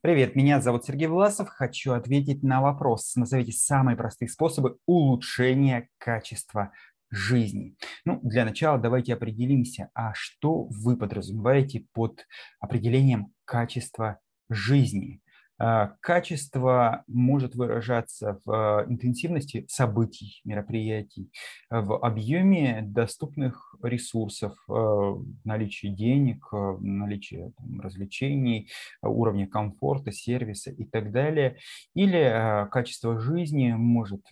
Привет, меня зовут Сергей Власов. Хочу ответить на вопрос. Назовите самые простые способы улучшения качества жизни. Ну, для начала давайте определимся, а что вы подразумеваете под определением качества жизни. А, качество может выражаться в а, интенсивности событий, мероприятий, в объеме доступных ресурсов, в наличии денег, наличии там, развлечений, уровня комфорта, сервиса и так далее. Или качество жизни может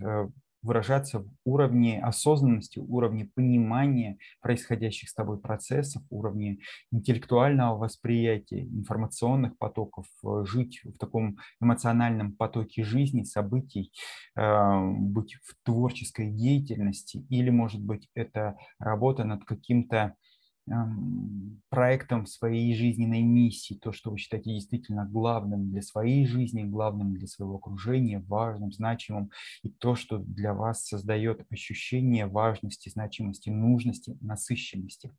выражаться в уровне осознанности, уровне понимания происходящих с тобой процессов, уровне интеллектуального восприятия, информационных потоков, э, жить в таком эмоциональном потоке жизни, событий, э, быть в творческой деятельности, или, может быть, это работа над каким-то проектом своей жизненной миссии, то, что вы считаете действительно главным для своей жизни, главным для своего окружения, важным, значимым, и то, что для вас создает ощущение важности, значимости, нужности, насыщенности.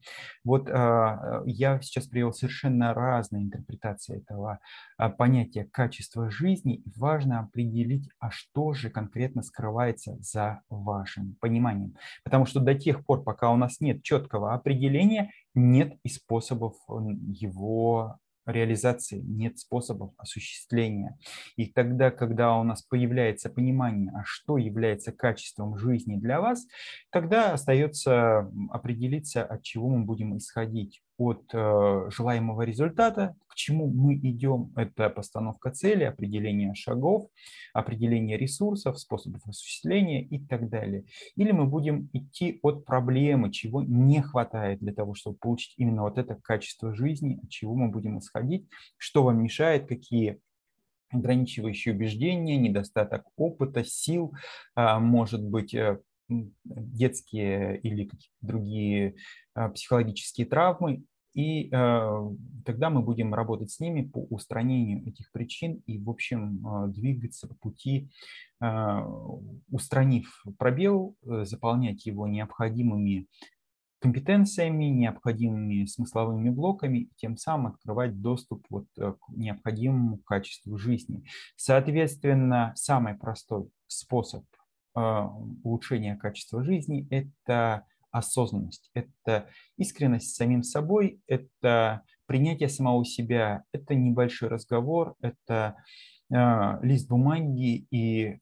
Вот а, я сейчас привел совершенно разные интерпретации этого а, понятия качества жизни, важно определить, а что же конкретно скрывается за вашим пониманием. Потому что до тех пор, пока у нас нет четкого определения, нет и способов его реализации, нет способов осуществления. И тогда, когда у нас появляется понимание, а что является качеством жизни для вас, тогда остается определиться, от чего мы будем исходить от э, желаемого результата, к чему мы идем. Это постановка цели, определение шагов, определение ресурсов, способов осуществления и так далее. Или мы будем идти от проблемы, чего не хватает для того, чтобы получить именно вот это качество жизни, от чего мы будем исходить, что вам мешает, какие ограничивающие убеждения, недостаток опыта, сил, а, может быть, э, детские или какие-то другие а, психологические травмы, и э, тогда мы будем работать с ними по устранению этих причин и, в общем, э, двигаться по пути, э, устранив пробел, заполнять его необходимыми компетенциями, необходимыми смысловыми блоками, тем самым открывать доступ вот к необходимому качеству жизни. Соответственно, самый простой способ улучшения качества жизни – это осознанность, это искренность с самим собой, это принятие самого себя, это небольшой разговор, это э, лист бумаги и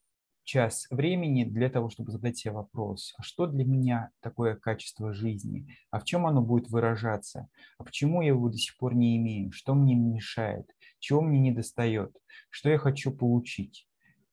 час времени для того, чтобы задать себе вопрос, а что для меня такое качество жизни, а в чем оно будет выражаться, а почему я его до сих пор не имею, что мне мешает, чего мне не достает, что я хочу получить.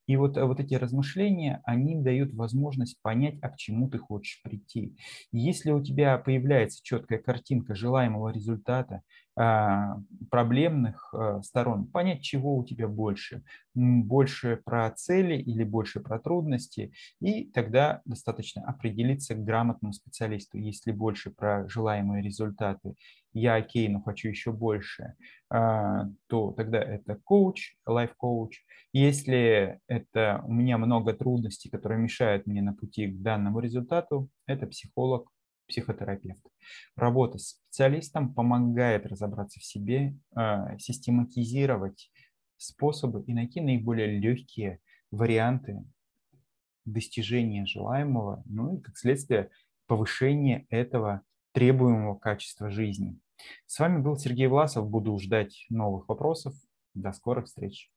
И вот, э, вот эти размышления, они дают возможность понять, а к чему ты хочешь прийти. И если у тебя появляется четкая картинка желаемого результата, проблемных а, сторон, понять, чего у тебя больше. Больше про цели или больше про трудности. И тогда достаточно определиться к грамотному специалисту. Если больше про желаемые результаты, я окей, но хочу еще больше, а, то тогда это коуч, лайф-коуч. Если это у меня много трудностей, которые мешают мне на пути к данному результату, это психолог, психотерапевт. Работа с специалистом помогает разобраться в себе, а, систематизировать способы и найти наиболее легкие варианты достижения желаемого, ну и, как следствие, повышения этого требуемого качества жизни. С вами был Сергей Власов. Буду ждать новых вопросов. До скорых встреч.